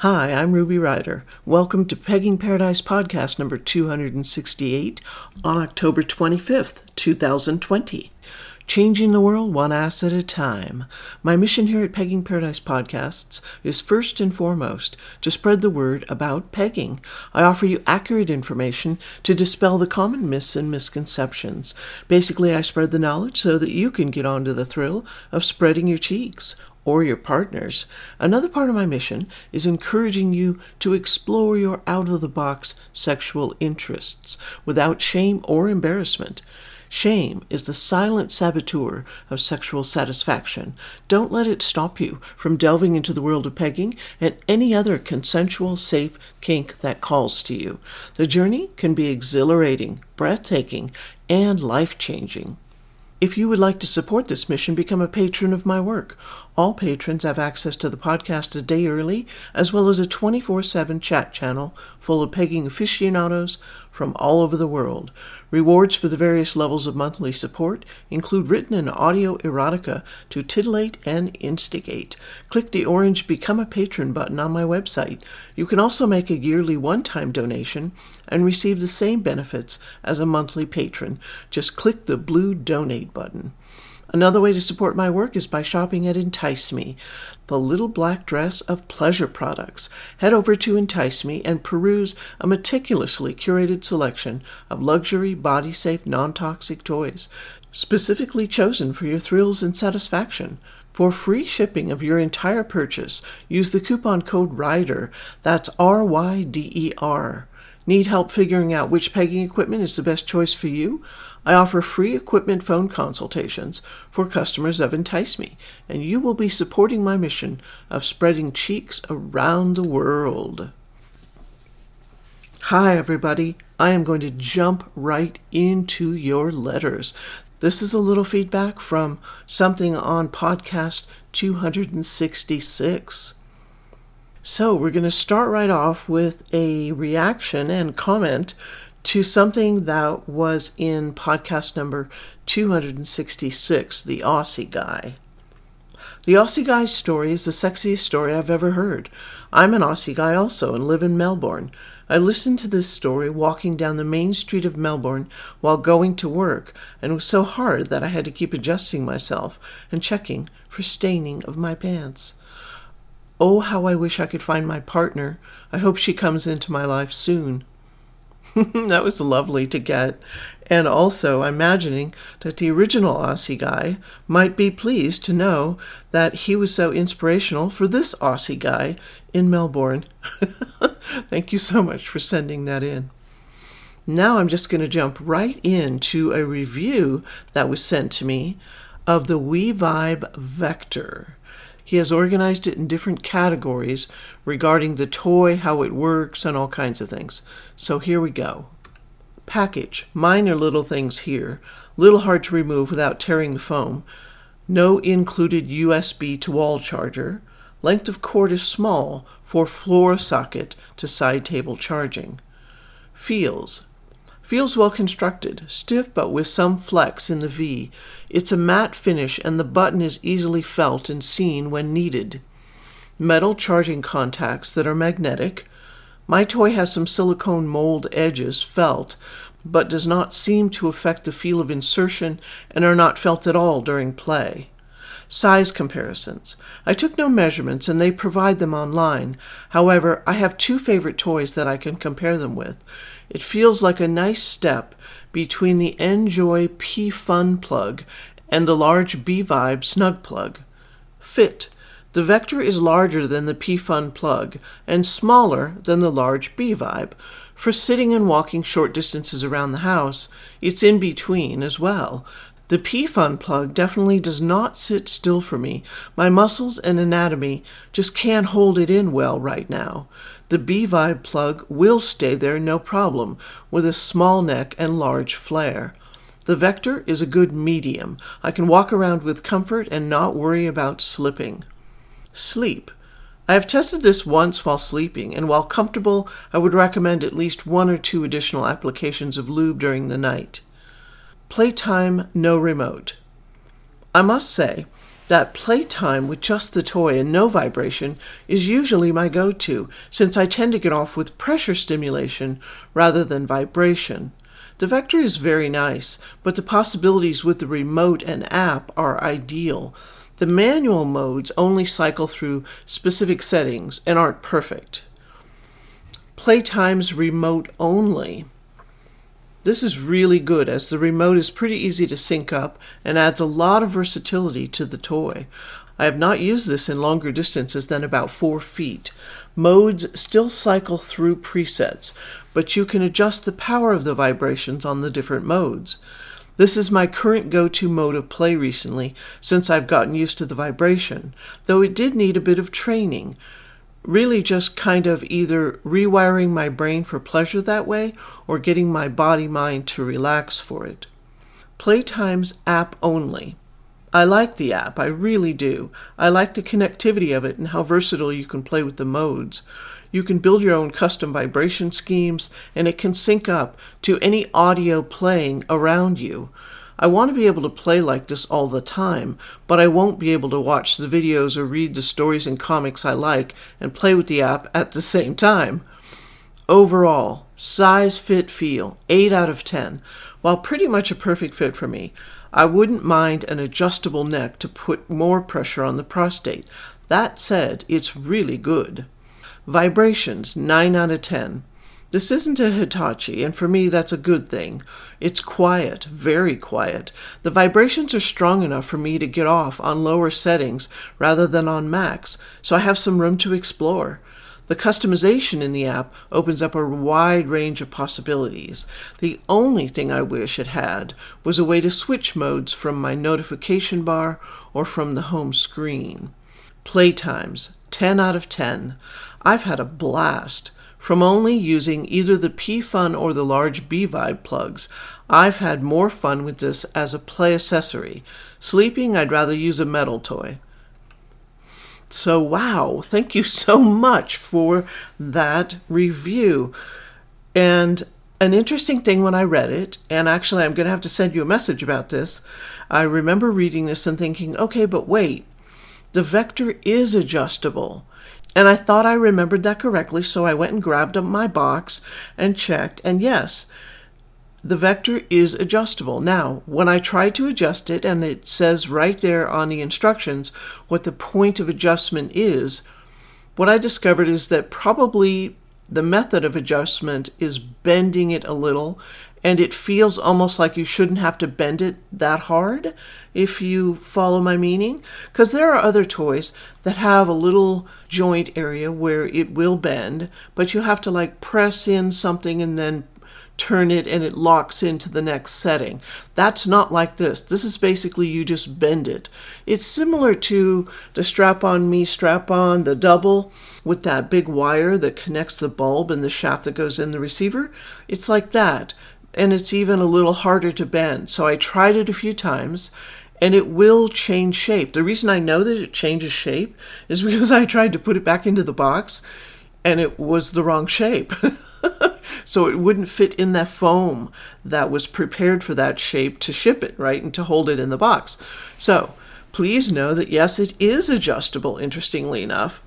Hi, I'm Ruby Ryder. Welcome to Pegging Paradise Podcast number 268 on October 25th, 2020. Changing the world one ass at a time. My mission here at Pegging Paradise Podcasts is first and foremost to spread the word about pegging. I offer you accurate information to dispel the common myths and misconceptions. Basically, I spread the knowledge so that you can get onto the thrill of spreading your cheeks or your partners. Another part of my mission is encouraging you to explore your out of the box sexual interests without shame or embarrassment. Shame is the silent saboteur of sexual satisfaction. Don't let it stop you from delving into the world of pegging and any other consensual, safe kink that calls to you. The journey can be exhilarating, breathtaking, and life changing. If you would like to support this mission, become a patron of my work. All patrons have access to the podcast a day early, as well as a 24 7 chat channel full of pegging aficionados from all over the world. Rewards for the various levels of monthly support include written and audio erotica to titillate and instigate. Click the orange Become a Patron button on my website. You can also make a yearly one time donation and receive the same benefits as a monthly patron. Just click the blue Donate button. Another way to support my work is by shopping at Entice Me, the little black dress of pleasure products. Head over to Entice Me and peruse a meticulously curated selection of luxury, body safe, non toxic toys, specifically chosen for your thrills and satisfaction. For free shipping of your entire purchase, use the coupon code RYDER. That's R Y D E R. Need help figuring out which pegging equipment is the best choice for you? I offer free equipment phone consultations for customers of Entice Me, and you will be supporting my mission of spreading cheeks around the world. Hi, everybody. I am going to jump right into your letters. This is a little feedback from something on podcast 266. So, we're going to start right off with a reaction and comment to something that was in podcast number 266 The Aussie Guy. The Aussie Guy's story is the sexiest story I've ever heard. I'm an Aussie guy also and live in Melbourne. I listened to this story walking down the main street of Melbourne while going to work, and it was so hard that I had to keep adjusting myself and checking for staining of my pants. Oh, how I wish I could find my partner. I hope she comes into my life soon. that was lovely to get. And also imagining that the original Aussie guy might be pleased to know that he was so inspirational for this Aussie guy in Melbourne. Thank you so much for sending that in. Now I'm just going to jump right into a review that was sent to me of the WeVibe Vector. He has organized it in different categories regarding the toy, how it works, and all kinds of things. So here we go. Package. Minor little things here. Little hard to remove without tearing the foam. No included USB to wall charger. Length of cord is small for floor socket to side table charging. Feels. Feels well constructed, stiff but with some flex in the V. It's a matte finish and the button is easily felt and seen when needed. Metal charging contacts that are magnetic. My toy has some silicone mold edges felt, but does not seem to affect the feel of insertion and are not felt at all during play. Size comparisons. I took no measurements and they provide them online. However, I have two favorite toys that I can compare them with. It feels like a nice step between the Njoy P Fun plug and the large B Vibe snug plug. Fit. The Vector is larger than the P Fun plug and smaller than the large B Vibe. For sitting and walking short distances around the house, it's in between as well. The P Fun plug definitely does not sit still for me. My muscles and anatomy just can't hold it in well right now. The B Vibe plug will stay there no problem, with a small neck and large flare. The Vector is a good medium. I can walk around with comfort and not worry about slipping. Sleep. I have tested this once while sleeping, and while comfortable, I would recommend at least one or two additional applications of lube during the night. Playtime, no remote. I must say, that playtime with just the toy and no vibration is usually my go to, since I tend to get off with pressure stimulation rather than vibration. The Vector is very nice, but the possibilities with the remote and app are ideal. The manual modes only cycle through specific settings and aren't perfect. Playtime's remote only. This is really good as the remote is pretty easy to sync up and adds a lot of versatility to the toy. I have not used this in longer distances than about 4 feet. Modes still cycle through presets, but you can adjust the power of the vibrations on the different modes. This is my current go to mode of play recently, since I've gotten used to the vibration, though it did need a bit of training really just kind of either rewiring my brain for pleasure that way or getting my body mind to relax for it. Playtime's app only. I like the app, I really do. I like the connectivity of it and how versatile you can play with the modes. You can build your own custom vibration schemes, and it can sync up to any audio playing around you. I want to be able to play like this all the time, but I won't be able to watch the videos or read the stories and comics I like and play with the app at the same time. Overall, size, fit, feel, 8 out of 10. While pretty much a perfect fit for me, I wouldn't mind an adjustable neck to put more pressure on the prostate. That said, it's really good. Vibrations, 9 out of 10. This isn't a Hitachi, and for me, that's a good thing. It's quiet, very quiet. The vibrations are strong enough for me to get off on lower settings rather than on max, so I have some room to explore. The customization in the app opens up a wide range of possibilities. The only thing I wish it had was a way to switch modes from my notification bar or from the home screen. Playtimes 10 out of 10. I've had a blast. From only using either the P-Fun or the large B-Vibe plugs, I've had more fun with this as a play accessory. Sleeping, I'd rather use a metal toy. So, wow, thank you so much for that review. And an interesting thing when I read it, and actually, I'm going to have to send you a message about this. I remember reading this and thinking, okay, but wait, the vector is adjustable. And I thought I remembered that correctly, so I went and grabbed up my box and checked, and yes, the vector is adjustable. Now, when I try to adjust it, and it says right there on the instructions what the point of adjustment is, what I discovered is that probably the method of adjustment is bending it a little and it feels almost like you shouldn't have to bend it that hard if you follow my meaning because there are other toys that have a little joint area where it will bend but you have to like press in something and then turn it and it locks into the next setting. That's not like this. This is basically you just bend it. It's similar to the strap on me, strap on, the double with that big wire that connects the bulb and the shaft that goes in the receiver. It's like that and it's even a little harder to bend. So I tried it a few times and it will change shape. The reason I know that it changes shape is because I tried to put it back into the box and it was the wrong shape. so it wouldn't fit in that foam that was prepared for that shape to ship it, right? And to hold it in the box. So please know that yes, it is adjustable, interestingly enough.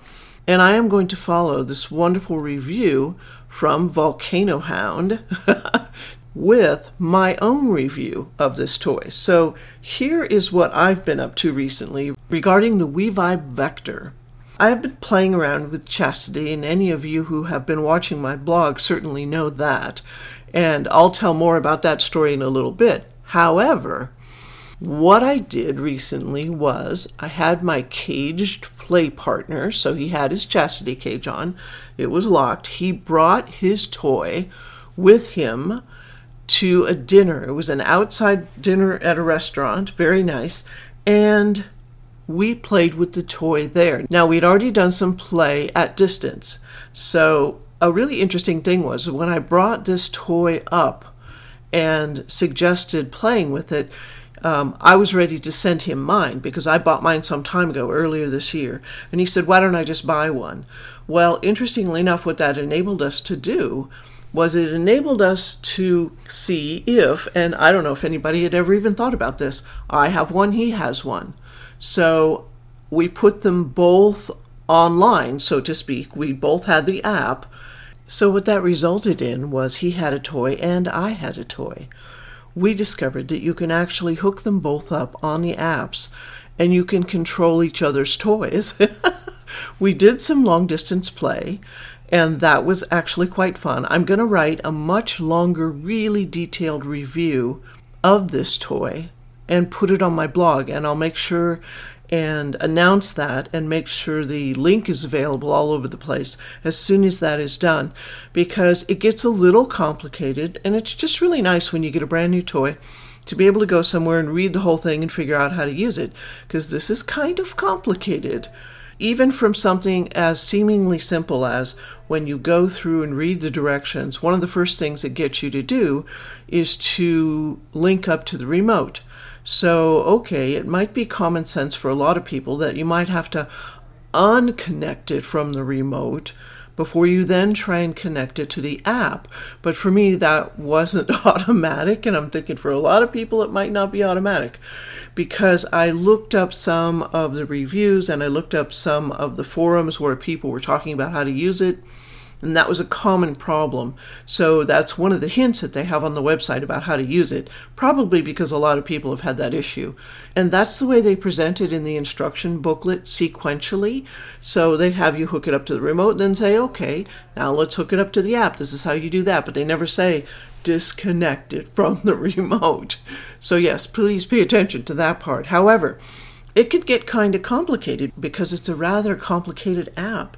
And I am going to follow this wonderful review from Volcano Hound with my own review of this toy. So here is what I've been up to recently regarding the WeVibe Vector. I have been playing around with chastity, and any of you who have been watching my blog certainly know that. And I'll tell more about that story in a little bit. However, what I did recently was I had my caged play partner, so he had his chastity cage on. It was locked. He brought his toy with him to a dinner. It was an outside dinner at a restaurant, very nice, and we played with the toy there. Now, we'd already done some play at distance, so a really interesting thing was when I brought this toy up and suggested playing with it, um, I was ready to send him mine because I bought mine some time ago, earlier this year. And he said, Why don't I just buy one? Well, interestingly enough, what that enabled us to do was it enabled us to see if, and I don't know if anybody had ever even thought about this, I have one, he has one. So we put them both online, so to speak. We both had the app. So what that resulted in was he had a toy and I had a toy. We discovered that you can actually hook them both up on the apps and you can control each other's toys. we did some long distance play and that was actually quite fun. I'm going to write a much longer, really detailed review of this toy and put it on my blog, and I'll make sure and announce that and make sure the link is available all over the place as soon as that is done because it gets a little complicated and it's just really nice when you get a brand new toy to be able to go somewhere and read the whole thing and figure out how to use it because this is kind of complicated even from something as seemingly simple as when you go through and read the directions, one of the first things it gets you to do is to link up to the remote. So, okay, it might be common sense for a lot of people that you might have to unconnect it from the remote before you then try and connect it to the app. But for me, that wasn't automatic, and I'm thinking for a lot of people, it might not be automatic because I looked up some of the reviews and I looked up some of the forums where people were talking about how to use it. And that was a common problem. So that's one of the hints that they have on the website about how to use it, probably because a lot of people have had that issue. And that's the way they present it in the instruction booklet sequentially. So they have you hook it up to the remote, then say, okay, now let's hook it up to the app. This is how you do that. But they never say, disconnect it from the remote. So, yes, please pay attention to that part. However, it could get kind of complicated because it's a rather complicated app.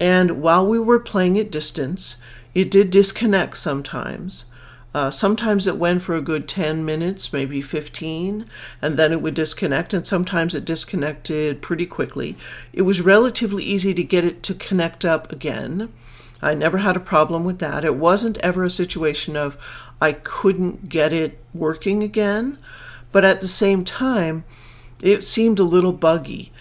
And while we were playing at distance, it did disconnect sometimes. Uh, sometimes it went for a good 10 minutes, maybe 15, and then it would disconnect, and sometimes it disconnected pretty quickly. It was relatively easy to get it to connect up again. I never had a problem with that. It wasn't ever a situation of I couldn't get it working again, but at the same time, it seemed a little buggy.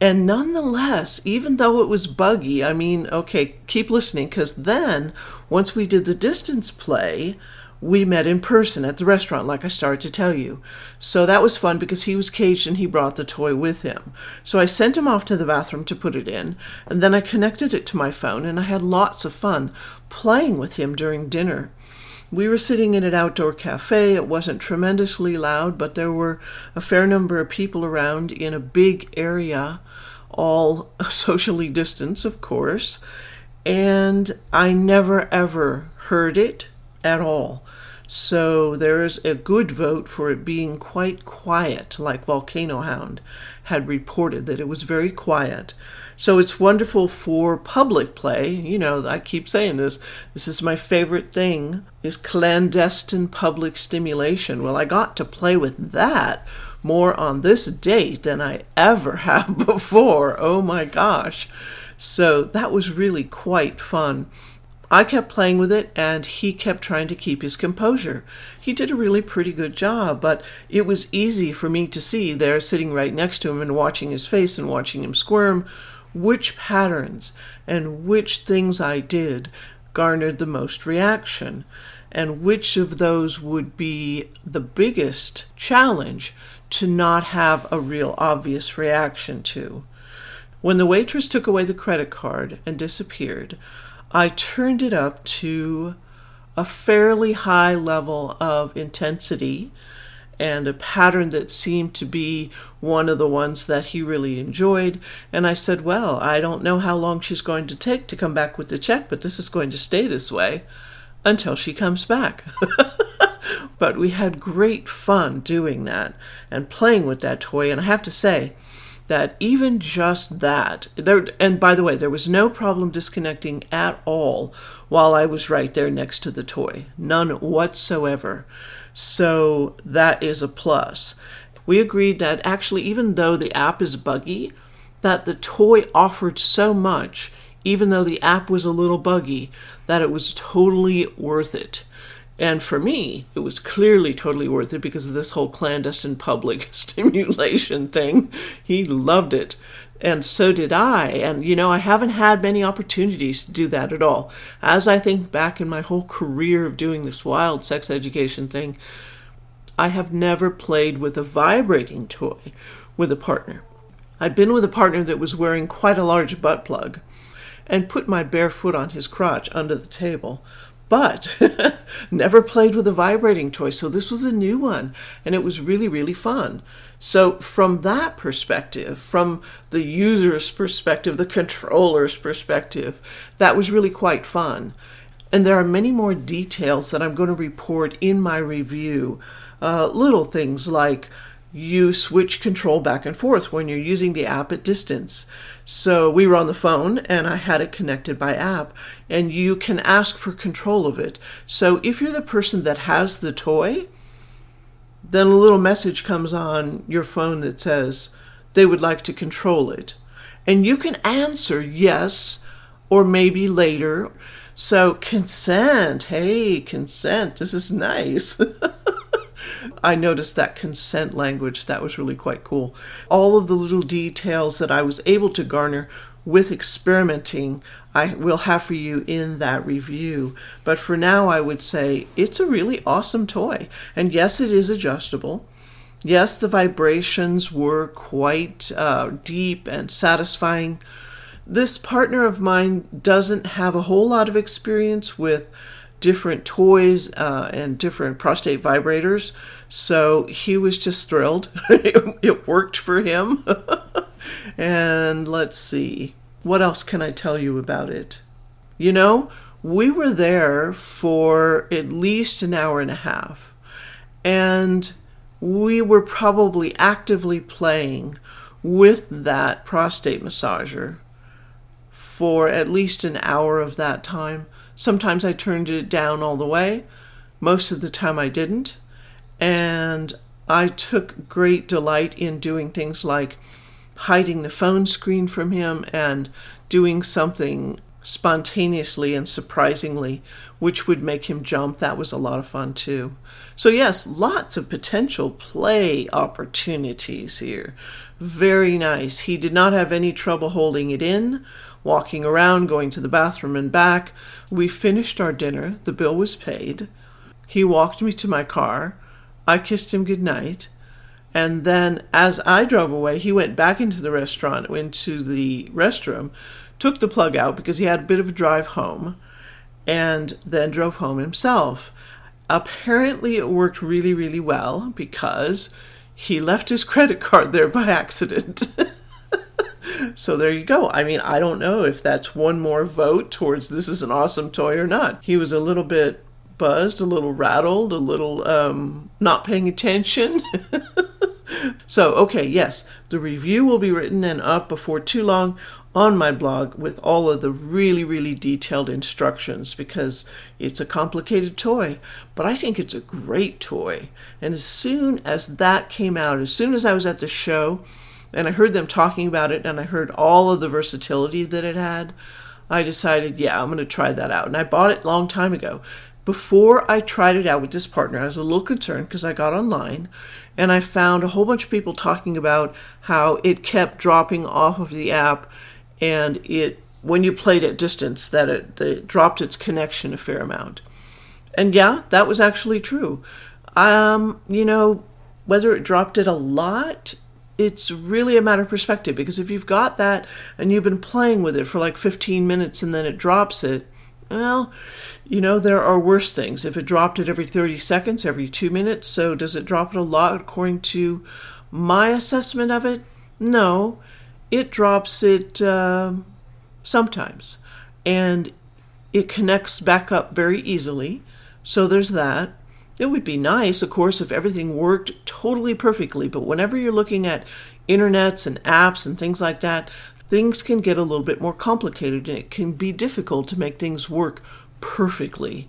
And nonetheless, even though it was buggy, I mean, okay, keep listening because then once we did the distance play, we met in person at the restaurant, like I started to tell you. So that was fun because he was caged and he brought the toy with him. So I sent him off to the bathroom to put it in, and then I connected it to my phone, and I had lots of fun playing with him during dinner. We were sitting in an outdoor cafe. It wasn't tremendously loud, but there were a fair number of people around in a big area all socially distanced, of course, and I never ever heard it at all. So there is a good vote for it being quite quiet, like Volcano Hound had reported that it was very quiet. So it's wonderful for public play. You know, I keep saying this. This is my favorite thing is clandestine public stimulation. Well, I got to play with that more on this date than I ever have before. Oh my gosh. So that was really quite fun. I kept playing with it and he kept trying to keep his composure. He did a really pretty good job, but it was easy for me to see there sitting right next to him and watching his face and watching him squirm which patterns and which things I did garnered the most reaction and which of those would be the biggest challenge to not have a real obvious reaction to. When the waitress took away the credit card and disappeared, I turned it up to a fairly high level of intensity and a pattern that seemed to be one of the ones that he really enjoyed. And I said, Well, I don't know how long she's going to take to come back with the check, but this is going to stay this way until she comes back. But we had great fun doing that and playing with that toy. And I have to say that even just that, there, and by the way, there was no problem disconnecting at all while I was right there next to the toy. None whatsoever. So that is a plus. We agreed that actually, even though the app is buggy, that the toy offered so much, even though the app was a little buggy, that it was totally worth it. And for me, it was clearly totally worth it because of this whole clandestine public stimulation thing. He loved it. And so did I. And, you know, I haven't had many opportunities to do that at all. As I think back in my whole career of doing this wild sex education thing, I have never played with a vibrating toy with a partner. I'd been with a partner that was wearing quite a large butt plug and put my bare foot on his crotch under the table but never played with a vibrating toy. So this was a new one, and it was really, really fun. So, from that perspective, from the user's perspective, the controller's perspective, that was really quite fun. And there are many more details that I'm going to report in my review. Uh, little things like you switch control back and forth when you're using the app at distance. So we were on the phone and I had it connected by app, and you can ask for control of it. So if you're the person that has the toy, then a little message comes on your phone that says they would like to control it. And you can answer yes or maybe later. So consent, hey, consent, this is nice. I noticed that consent language. That was really quite cool. All of the little details that I was able to garner with experimenting, I will have for you in that review. But for now, I would say it's a really awesome toy. And yes, it is adjustable. Yes, the vibrations were quite uh, deep and satisfying. This partner of mine doesn't have a whole lot of experience with different toys uh, and different prostate vibrators. So he was just thrilled. it worked for him. and let's see, what else can I tell you about it? You know, we were there for at least an hour and a half. And we were probably actively playing with that prostate massager for at least an hour of that time. Sometimes I turned it down all the way. Most of the time I didn't. And I took great delight in doing things like hiding the phone screen from him and doing something spontaneously and surprisingly, which would make him jump. That was a lot of fun too. So, yes, lots of potential play opportunities here. Very nice. He did not have any trouble holding it in walking around, going to the bathroom and back. We finished our dinner. The bill was paid. He walked me to my car. I kissed him good night. And then, as I drove away, he went back into the restaurant, into the restroom, took the plug out because he had a bit of a drive home, and then drove home himself. Apparently, it worked really, really well because he left his credit card there by accident. so there you go. I mean, I don't know if that's one more vote towards this is an awesome toy or not. He was a little bit buzzed, a little rattled, a little um, not paying attention. so, okay, yes, the review will be written and up before too long on my blog with all of the really, really detailed instructions because it's a complicated toy, but I think it's a great toy. And as soon as that came out, as soon as I was at the show, and I heard them talking about it and I heard all of the versatility that it had, I decided, yeah, I'm going to try that out. And I bought it a long time ago. Before I tried it out with this partner, I was a little concerned because I got online and I found a whole bunch of people talking about how it kept dropping off of the app and it when you played at distance that it, it dropped its connection a fair amount. And yeah, that was actually true. Um, you know, whether it dropped it a lot it's really a matter of perspective because if you've got that and you've been playing with it for like 15 minutes and then it drops it, well, you know, there are worse things. If it dropped it every 30 seconds, every two minutes, so does it drop it a lot according to my assessment of it? No, it drops it uh, sometimes. And it connects back up very easily. So there's that. It would be nice, of course, if everything worked totally perfectly, but whenever you're looking at internets and apps and things like that, things can get a little bit more complicated and it can be difficult to make things work perfectly.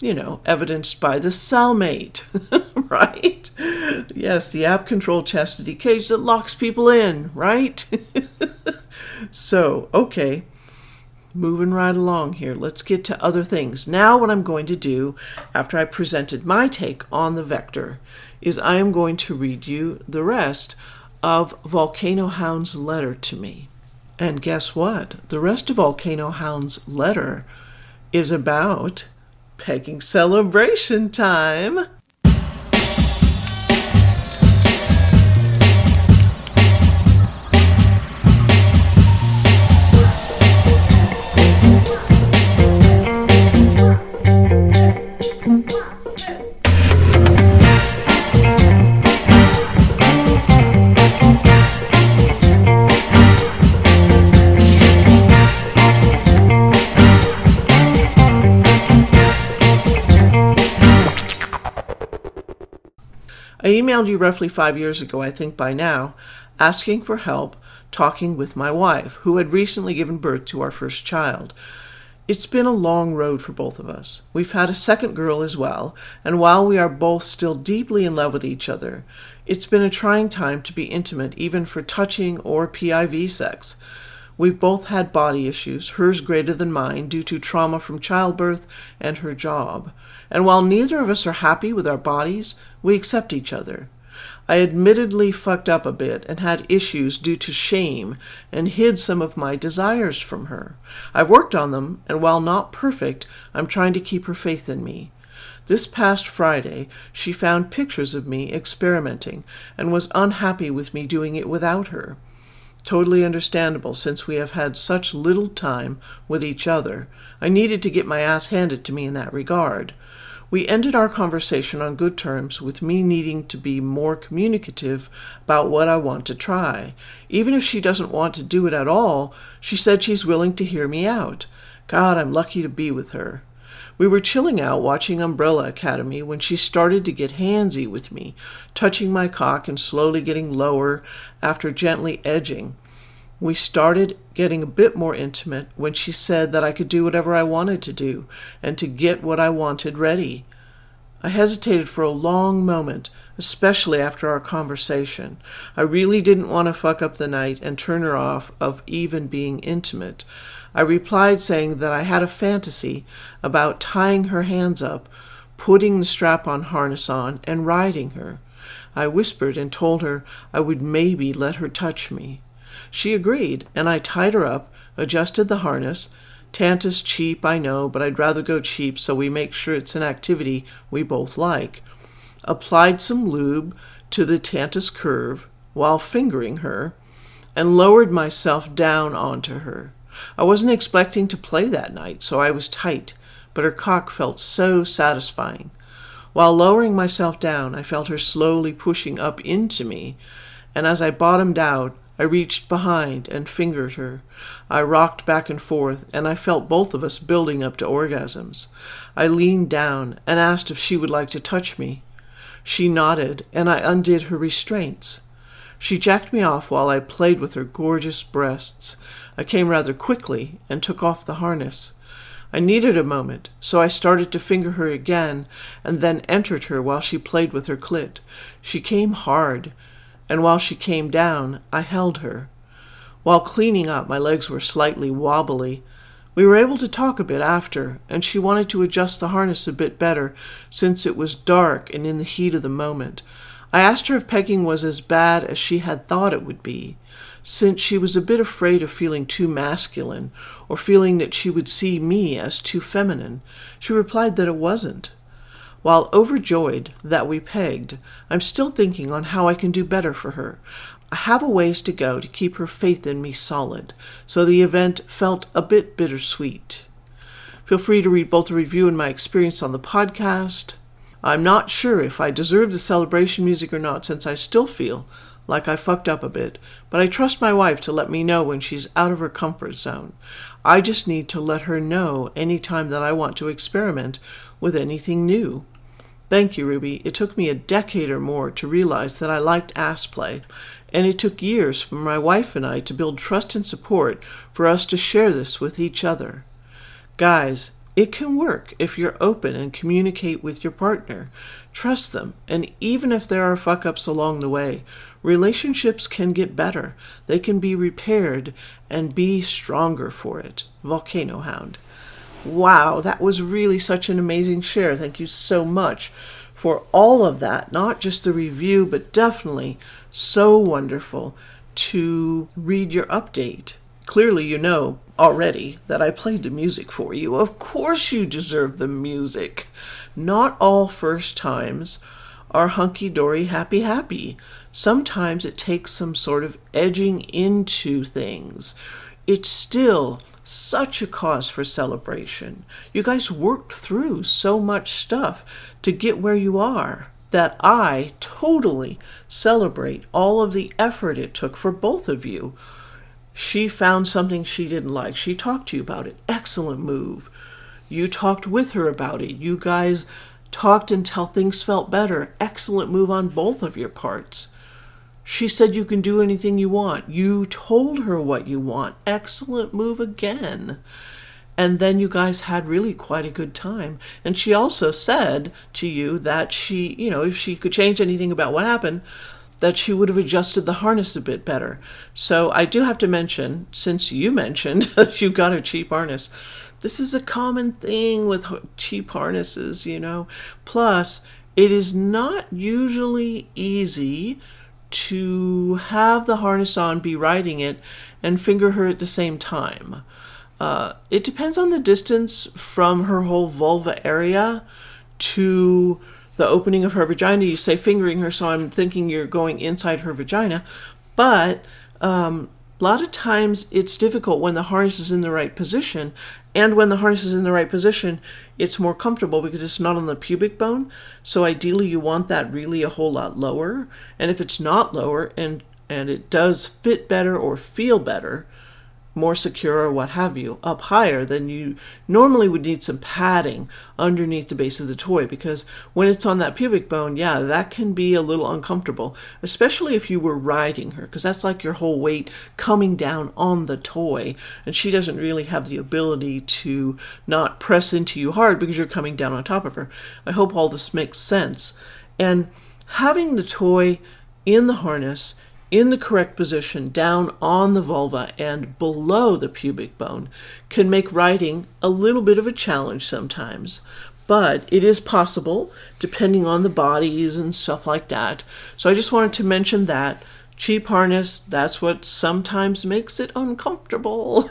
You know, evidenced by the cellmate, right? Yes, the app controlled chastity cage that locks people in, right? so, okay, moving right along here. Let's get to other things. Now, what I'm going to do after I presented my take on the vector is I am going to read you the rest of Volcano Hound's letter to me. And guess what? The rest of Volcano Hound's letter is about pegging celebration time. I emailed you roughly five years ago, I think by now, asking for help talking with my wife, who had recently given birth to our first child. It's been a long road for both of us. We've had a second girl as well, and while we are both still deeply in love with each other, it's been a trying time to be intimate, even for touching or PIV sex. We've both had body issues, hers greater than mine, due to trauma from childbirth and her job. And while neither of us are happy with our bodies, we accept each other. I admittedly fucked up a bit and had issues due to shame and hid some of my desires from her. I've worked on them, and while not perfect, I'm trying to keep her faith in me. This past Friday, she found pictures of me experimenting and was unhappy with me doing it without her. Totally understandable since we have had such little time with each other. I needed to get my ass handed to me in that regard. We ended our conversation on good terms with me needing to be more communicative about what I want to try. Even if she doesn't want to do it at all, she said she's willing to hear me out. God, I'm lucky to be with her. We were chilling out watching Umbrella Academy when she started to get handsy with me, touching my cock and slowly getting lower after gently edging. We started getting a bit more intimate when she said that I could do whatever I wanted to do and to get what I wanted ready. I hesitated for a long moment, especially after our conversation. I really didn't want to fuck up the night and turn her off of even being intimate. I replied saying that I had a fantasy about tying her hands up, putting the strap on harness on, and riding her. I whispered and told her I would maybe let her touch me. She agreed, and I tied her up, adjusted the harness. Tantus's cheap, I know, but I'd rather go cheap so we make sure it's an activity we both like. Applied some lube to the Tantus curve while fingering her, and lowered myself down onto her. I wasn't expecting to play that night, so I was tight, but her cock felt so satisfying. While lowering myself down, I felt her slowly pushing up into me, and as I bottomed out, I reached behind and fingered her. I rocked back and forth, and I felt both of us building up to orgasms. I leaned down and asked if she would like to touch me. She nodded, and I undid her restraints. She jacked me off while I played with her gorgeous breasts. I came rather quickly and took off the harness. I needed a moment, so I started to finger her again and then entered her while she played with her clit. She came hard, and while she came down, I held her. While cleaning up, my legs were slightly wobbly. We were able to talk a bit after, and she wanted to adjust the harness a bit better since it was dark and in the heat of the moment. I asked her if pegging was as bad as she had thought it would be since she was a bit afraid of feeling too masculine or feeling that she would see me as too feminine. She replied that it wasn't. While overjoyed that we pegged, I'm still thinking on how I can do better for her. I have a ways to go to keep her faith in me solid, so the event felt a bit bittersweet. Feel free to read both the review and my experience on the podcast. I'm not sure if I deserve the celebration music or not, since I still feel like I fucked up a bit, but I trust my wife to let me know when she's out of her comfort zone. I just need to let her know any time that I want to experiment with anything new. Thank you, Ruby. It took me a decade or more to realize that I liked ass play, and it took years for my wife and I to build trust and support for us to share this with each other. Guys, it can work if you're open and communicate with your partner. Trust them, and even if there are fuck ups along the way, relationships can get better. They can be repaired and be stronger for it. Volcano Hound. Wow, that was really such an amazing share. Thank you so much for all of that. Not just the review, but definitely so wonderful to read your update. Clearly, you know already that I played the music for you. Of course, you deserve the music. Not all first times are hunky dory, happy, happy. Sometimes it takes some sort of edging into things. It's still such a cause for celebration. You guys worked through so much stuff to get where you are that I totally celebrate all of the effort it took for both of you she found something she didn't like. She talked to you about it. Excellent move. You talked with her about it. You guys talked until things felt better. Excellent move on both of your parts. She said you can do anything you want. You told her what you want. Excellent move again. And then you guys had really quite a good time. And she also said to you that she, you know, if she could change anything about what happened, that she would have adjusted the harness a bit better. So I do have to mention, since you mentioned that you got a cheap harness, this is a common thing with cheap harnesses, you know. Plus, it is not usually easy to have the harness on, be riding it, and finger her at the same time. Uh, it depends on the distance from her whole vulva area to the opening of her vagina. You say fingering her, so I'm thinking you're going inside her vagina. But um, a lot of times it's difficult when the harness is in the right position. And when the harness is in the right position, it's more comfortable because it's not on the pubic bone. So ideally, you want that really a whole lot lower. And if it's not lower and and it does fit better or feel better, more secure or what have you up higher then you normally would need some padding underneath the base of the toy because when it's on that pubic bone yeah that can be a little uncomfortable especially if you were riding her because that's like your whole weight coming down on the toy and she doesn't really have the ability to not press into you hard because you're coming down on top of her. I hope all this makes sense. And having the toy in the harness in the correct position down on the vulva and below the pubic bone can make riding a little bit of a challenge sometimes. But it is possible depending on the bodies and stuff like that. So I just wanted to mention that. Cheap harness, that's what sometimes makes it uncomfortable.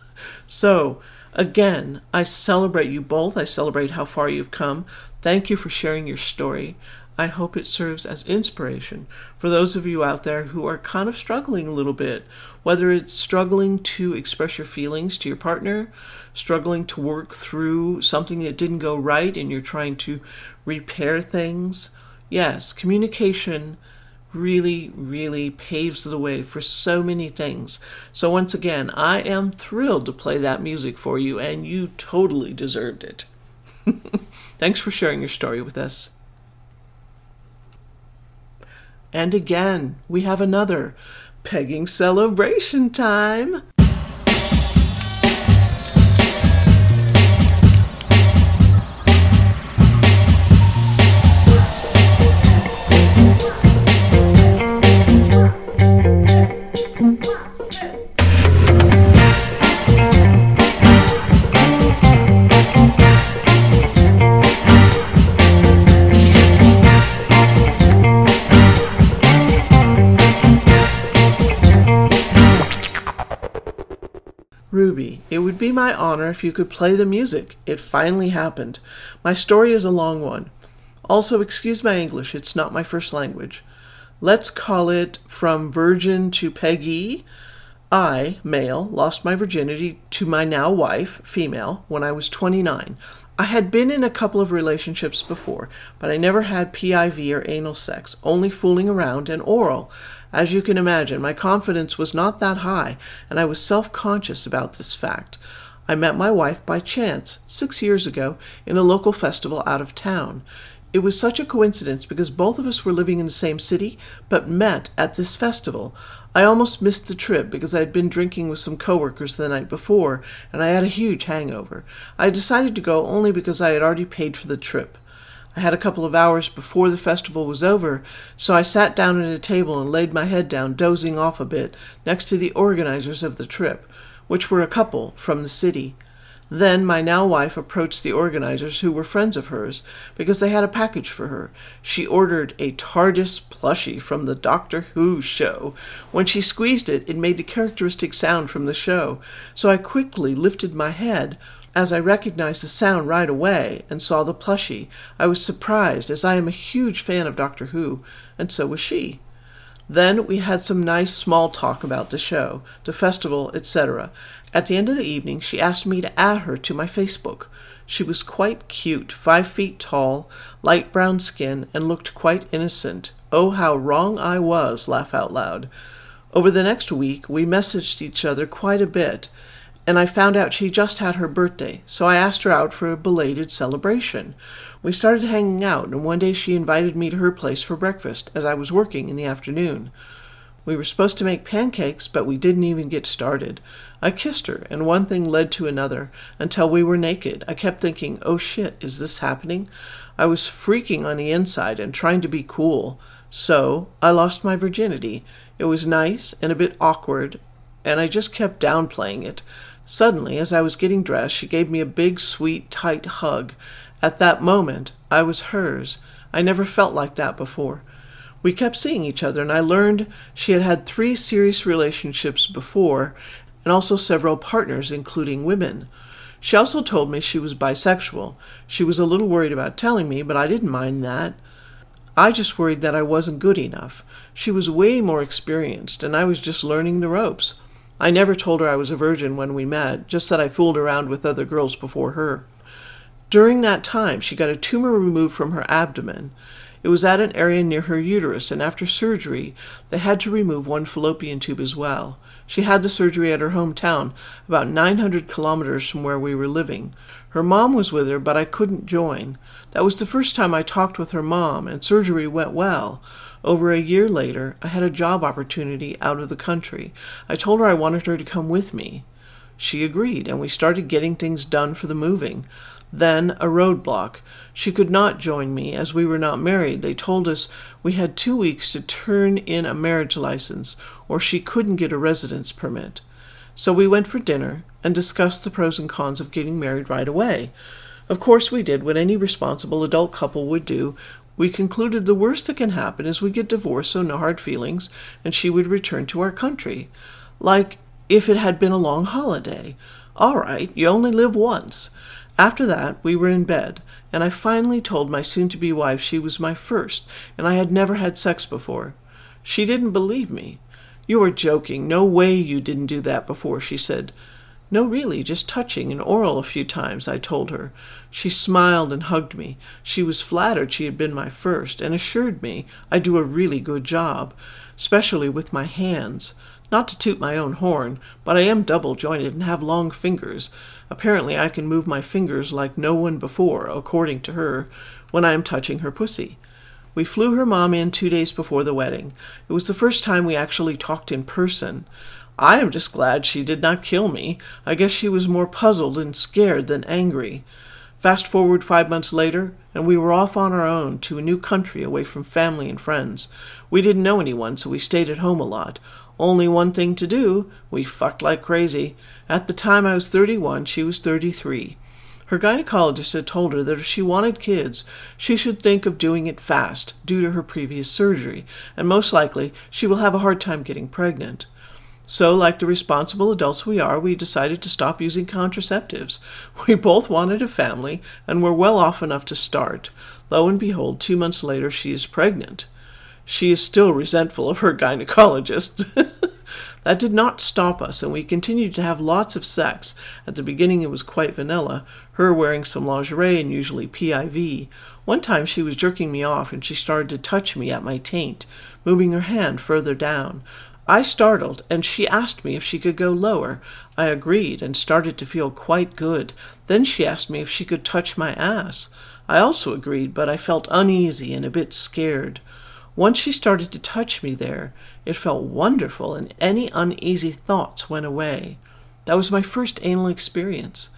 so, again, I celebrate you both. I celebrate how far you've come. Thank you for sharing your story. I hope it serves as inspiration for those of you out there who are kind of struggling a little bit, whether it's struggling to express your feelings to your partner, struggling to work through something that didn't go right and you're trying to repair things. Yes, communication really, really paves the way for so many things. So, once again, I am thrilled to play that music for you, and you totally deserved it. Thanks for sharing your story with us. And again, we have another pegging celebration time. Ruby, it would be my honor if you could play the music. It finally happened. My story is a long one. Also, excuse my English, it's not my first language. Let's call it From Virgin to Peggy. I, male, lost my virginity to my now wife, female, when I was 29. I had been in a couple of relationships before, but I never had PIV or anal sex, only fooling around and oral. As you can imagine, my confidence was not that high, and I was self conscious about this fact. I met my wife by chance, six years ago, in a local festival out of town. It was such a coincidence because both of us were living in the same city, but met at this festival. I almost missed the trip because I had been drinking with some coworkers the night before, and I had a huge hangover. I decided to go only because I had already paid for the trip. I had a couple of hours before the festival was over, so I sat down at a table and laid my head down, dozing off a bit, next to the organizers of the trip, which were a couple from the city. Then my now wife approached the organizers, who were friends of hers, because they had a package for her. She ordered a TARDIS plushie from the Doctor Who show. When she squeezed it, it made the characteristic sound from the show, so I quickly lifted my head, as I recognized the sound right away and saw the plushie, I was surprised, as I am a huge fan of Doctor Who, and so was she. Then we had some nice small talk about the show, the festival, etc. At the end of the evening, she asked me to add her to my Facebook. She was quite cute, five feet tall, light brown skin, and looked quite innocent. Oh, how wrong I was, laugh out loud. Over the next week, we messaged each other quite a bit and I found out she just had her birthday, so I asked her out for a belated celebration. We started hanging out, and one day she invited me to her place for breakfast as I was working in the afternoon. We were supposed to make pancakes, but we didn't even get started. I kissed her, and one thing led to another until we were naked. I kept thinking, oh shit, is this happening? I was freaking on the inside and trying to be cool. So I lost my virginity. It was nice and a bit awkward, and I just kept downplaying it. Suddenly, as I was getting dressed, she gave me a big, sweet, tight hug. At that moment, I was hers. I never felt like that before. We kept seeing each other, and I learned she had had three serious relationships before, and also several partners, including women. She also told me she was bisexual. She was a little worried about telling me, but I didn't mind that. I just worried that I wasn't good enough. She was way more experienced, and I was just learning the ropes. I never told her I was a virgin when we met, just that I fooled around with other girls before her. During that time, she got a tumor removed from her abdomen. It was at an area near her uterus, and after surgery, they had to remove one fallopian tube as well. She had the surgery at her hometown, about 900 kilometers from where we were living. Her mom was with her, but I couldn't join. That was the first time I talked with her mom, and surgery went well. Over a year later, I had a job opportunity out of the country. I told her I wanted her to come with me. She agreed, and we started getting things done for the moving. Then a roadblock. She could not join me as we were not married. They told us we had two weeks to turn in a marriage license, or she couldn't get a residence permit. So we went for dinner and discussed the pros and cons of getting married right away. Of course, we did what any responsible adult couple would do. We concluded the worst that can happen is we get divorced, so no hard feelings, and she would return to our country. Like if it had been a long holiday. All right, you only live once. After that, we were in bed, and I finally told my soon to be wife she was my first, and I had never had sex before. She didn't believe me. You are joking. No way you didn't do that before, she said. No, really, just touching and oral a few times, I told her. She smiled and hugged me. She was flattered she had been my first, and assured me I do a really good job, especially with my hands. Not to toot my own horn, but I am double jointed and have long fingers. Apparently, I can move my fingers like no one before, according to her, when I am touching her pussy. We flew her mom in two days before the wedding. It was the first time we actually talked in person. I am just glad she did not kill me. I guess she was more puzzled and scared than angry. Fast forward five months later, and we were off on our own to a new country away from family and friends. We didn't know anyone, so we stayed at home a lot. Only one thing to do. We fucked like crazy. At the time I was 31, she was 33. Her gynecologist had told her that if she wanted kids, she should think of doing it fast due to her previous surgery, and most likely she will have a hard time getting pregnant. So, like the responsible adults we are, we decided to stop using contraceptives. We both wanted a family and were well off enough to start. Lo and behold, two months later, she is pregnant. She is still resentful of her gynecologist. that did not stop us, and we continued to have lots of sex. At the beginning, it was quite vanilla, her wearing some lingerie and usually PIV. One time, she was jerking me off, and she started to touch me at my taint, moving her hand further down. I startled, and she asked me if she could go lower. I agreed and started to feel quite good. Then she asked me if she could touch my ass. I also agreed, but I felt uneasy and a bit scared. Once she started to touch me there, it felt wonderful, and any uneasy thoughts went away. That was my first anal experience.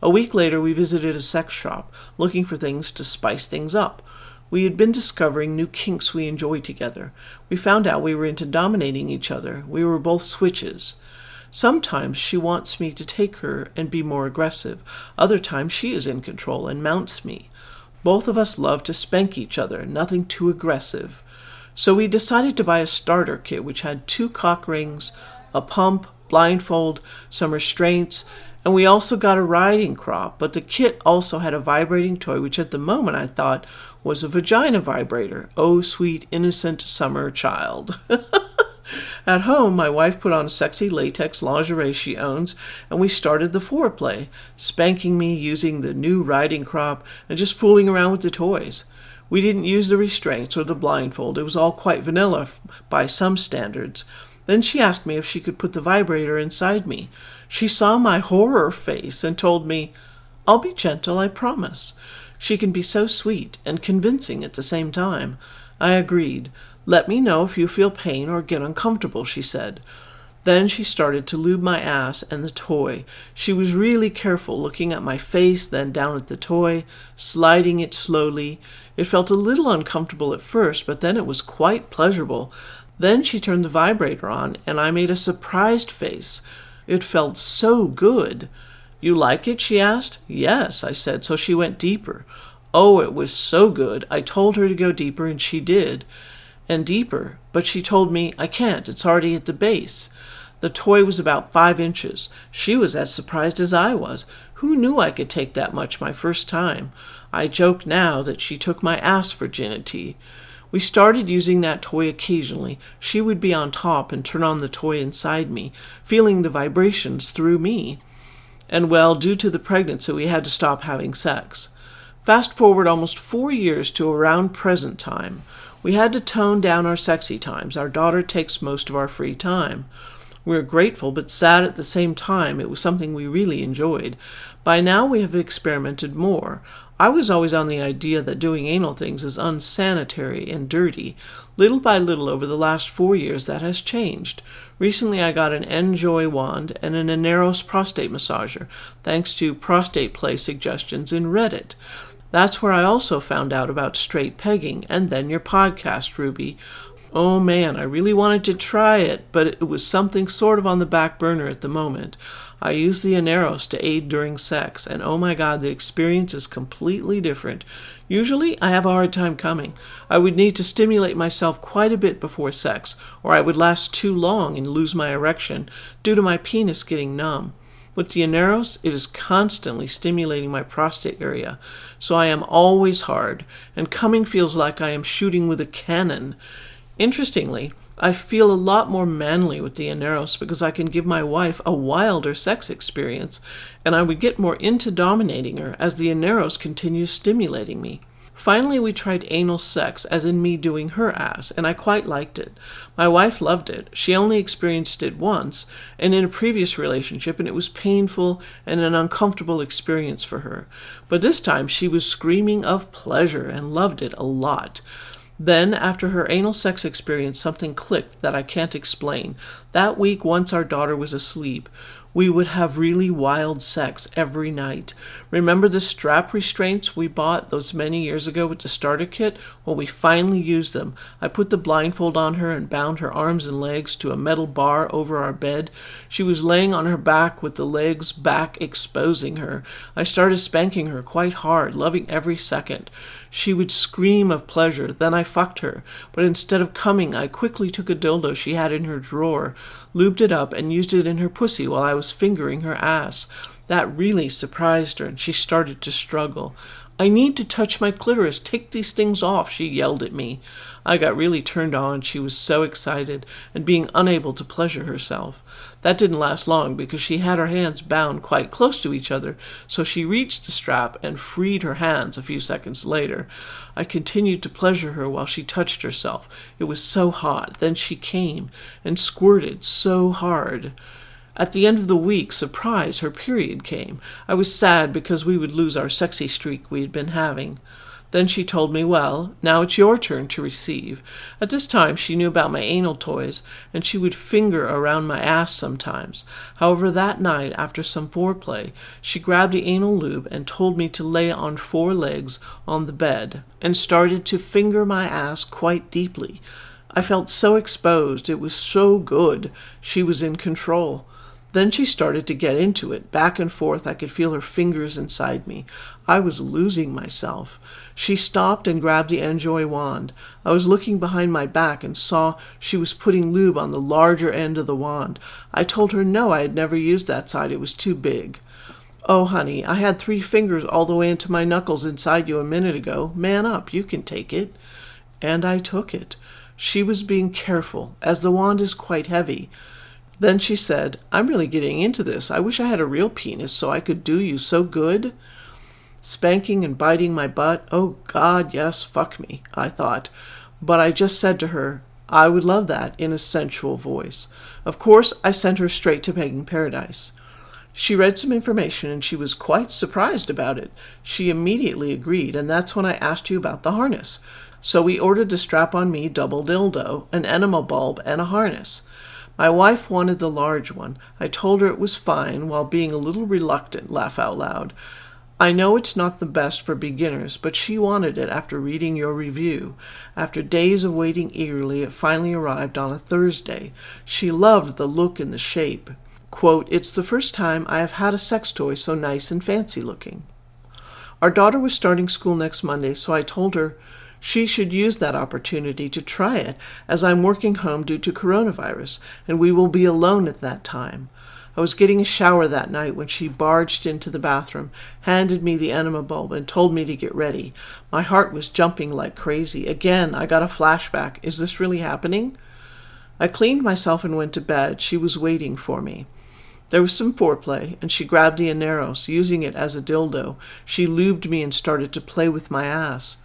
A week later, we visited a sex shop, looking for things to spice things up. We had been discovering new kinks we enjoyed together. We found out we were into dominating each other. We were both switches. Sometimes she wants me to take her and be more aggressive. Other times she is in control and mounts me. Both of us love to spank each other, nothing too aggressive. So we decided to buy a starter kit which had two cock rings, a pump, blindfold, some restraints, and we also got a riding crop. But the kit also had a vibrating toy, which at the moment I thought was a vagina vibrator. Oh, sweet, innocent summer child. At home, my wife put on a sexy latex lingerie she owns, and we started the foreplay, spanking me using the new riding crop and just fooling around with the toys. We didn't use the restraints or the blindfold. It was all quite vanilla by some standards. Then she asked me if she could put the vibrator inside me. She saw my horror face and told me, I'll be gentle, I promise. She can be so sweet and convincing at the same time. I agreed. Let me know if you feel pain or get uncomfortable, she said. Then she started to lube my ass and the toy. She was really careful, looking at my face, then down at the toy, sliding it slowly. It felt a little uncomfortable at first, but then it was quite pleasurable. Then she turned the vibrator on, and I made a surprised face. It felt so good. You like it? she asked. Yes, I said, so she went deeper. Oh, it was so good. I told her to go deeper, and she did. And deeper, but she told me, I can't, it's already at the base. The toy was about five inches. She was as surprised as I was. Who knew I could take that much my first time? I joke now that she took my ass virginity. We started using that toy occasionally. She would be on top and turn on the toy inside me, feeling the vibrations through me. And well, due to the pregnancy, we had to stop having sex. Fast forward almost four years to around present time. We had to tone down our sexy times. Our daughter takes most of our free time. We are grateful but sad at the same time. It was something we really enjoyed. By now, we have experimented more. I was always on the idea that doing anal things is unsanitary and dirty. Little by little, over the last four years, that has changed. Recently, I got an Njoy wand and an Aneros prostate massager, thanks to prostate play suggestions in Reddit. That's where I also found out about straight pegging, and then your podcast, Ruby. Oh man, I really wanted to try it, but it was something sort of on the back burner at the moment. I use the Aneros to aid during sex, and oh my god, the experience is completely different. Usually, I have a hard time coming. I would need to stimulate myself quite a bit before sex, or I would last too long and lose my erection due to my penis getting numb. With the Aneros, it is constantly stimulating my prostate area, so I am always hard, and coming feels like I am shooting with a cannon. Interestingly, I feel a lot more manly with the Aneros because I can give my wife a wilder sex experience, and I would get more into dominating her as the Aneros continues stimulating me. Finally, we tried anal sex, as in me doing her ass, and I quite liked it. My wife loved it. She only experienced it once, and in a previous relationship, and it was painful and an uncomfortable experience for her. But this time, she was screaming of pleasure and loved it a lot. Then, after her anal sex experience, something clicked that I can't explain. That week, once our daughter was asleep, we would have really wild sex every night. Remember the strap restraints we bought those many years ago with the starter kit? Well, we finally used them. I put the blindfold on her and bound her arms and legs to a metal bar over our bed. She was laying on her back with the legs back exposing her. I started spanking her quite hard, loving every second. She would scream of pleasure. Then I fucked her. But instead of coming, I quickly took a dildo she had in her drawer, lubed it up, and used it in her pussy while I was fingering her ass. That really surprised her, and she started to struggle. I need to touch my clitoris. Take these things off, she yelled at me. I got really turned on. She was so excited and being unable to pleasure herself. That didn't last long because she had her hands bound quite close to each other, so she reached the strap and freed her hands a few seconds later. I continued to pleasure her while she touched herself. It was so hot. Then she came and squirted so hard. At the end of the week, surprise, her period came. I was sad because we would lose our sexy streak we had been having. Then she told me, Well, now it's your turn to receive. At this time, she knew about my anal toys, and she would finger around my ass sometimes. However, that night, after some foreplay, she grabbed the anal lube and told me to lay on four legs on the bed, and started to finger my ass quite deeply. I felt so exposed. It was so good. She was in control. Then she started to get into it. Back and forth, I could feel her fingers inside me. I was losing myself. She stopped and grabbed the Njoy wand. I was looking behind my back and saw she was putting lube on the larger end of the wand. I told her no, I had never used that side, it was too big. Oh, honey, I had three fingers all the way into my knuckles inside you a minute ago. Man up, you can take it. And I took it. She was being careful, as the wand is quite heavy. Then she said, I'm really getting into this. I wish I had a real penis so I could do you so good. Spanking and biting my butt. Oh, God, yes, fuck me, I thought. But I just said to her, I would love that in a sensual voice. Of course, I sent her straight to Pegging Paradise. She read some information and she was quite surprised about it. She immediately agreed, and that's when I asked you about the harness. So we ordered a strap on me double dildo, an enema bulb, and a harness. My wife wanted the large one. I told her it was fine while being a little reluctant, laugh out loud. I know it's not the best for beginners, but she wanted it after reading your review. After days of waiting eagerly, it finally arrived on a Thursday. She loved the look and the shape. Quote, It's the first time I have had a sex toy so nice and fancy looking. Our daughter was starting school next Monday, so I told her she should use that opportunity to try it, as I'm working home due to coronavirus, and we will be alone at that time. I was getting a shower that night when she barged into the bathroom, handed me the enema bulb, and told me to get ready. My heart was jumping like crazy. Again, I got a flashback. Is this really happening? I cleaned myself and went to bed. She was waiting for me. There was some foreplay, and she grabbed the Aneros, using it as a dildo. She lubed me and started to play with my ass.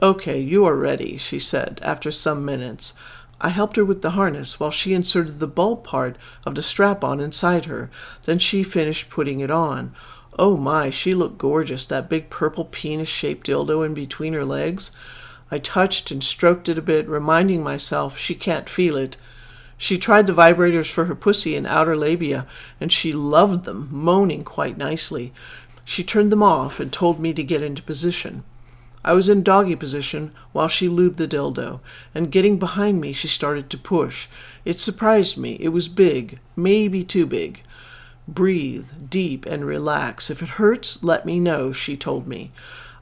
Okay, you are ready, she said, after some minutes. I helped her with the harness while she inserted the bulb part of the strap on inside her. Then she finished putting it on. Oh my, she looked gorgeous, that big purple penis shaped dildo in between her legs. I touched and stroked it a bit, reminding myself she can't feel it. She tried the vibrators for her pussy and outer labia, and she loved them, moaning quite nicely. She turned them off and told me to get into position. I was in doggy position while she lubed the dildo, and getting behind me, she started to push. It surprised me. It was big, maybe too big. Breathe deep and relax. If it hurts, let me know, she told me.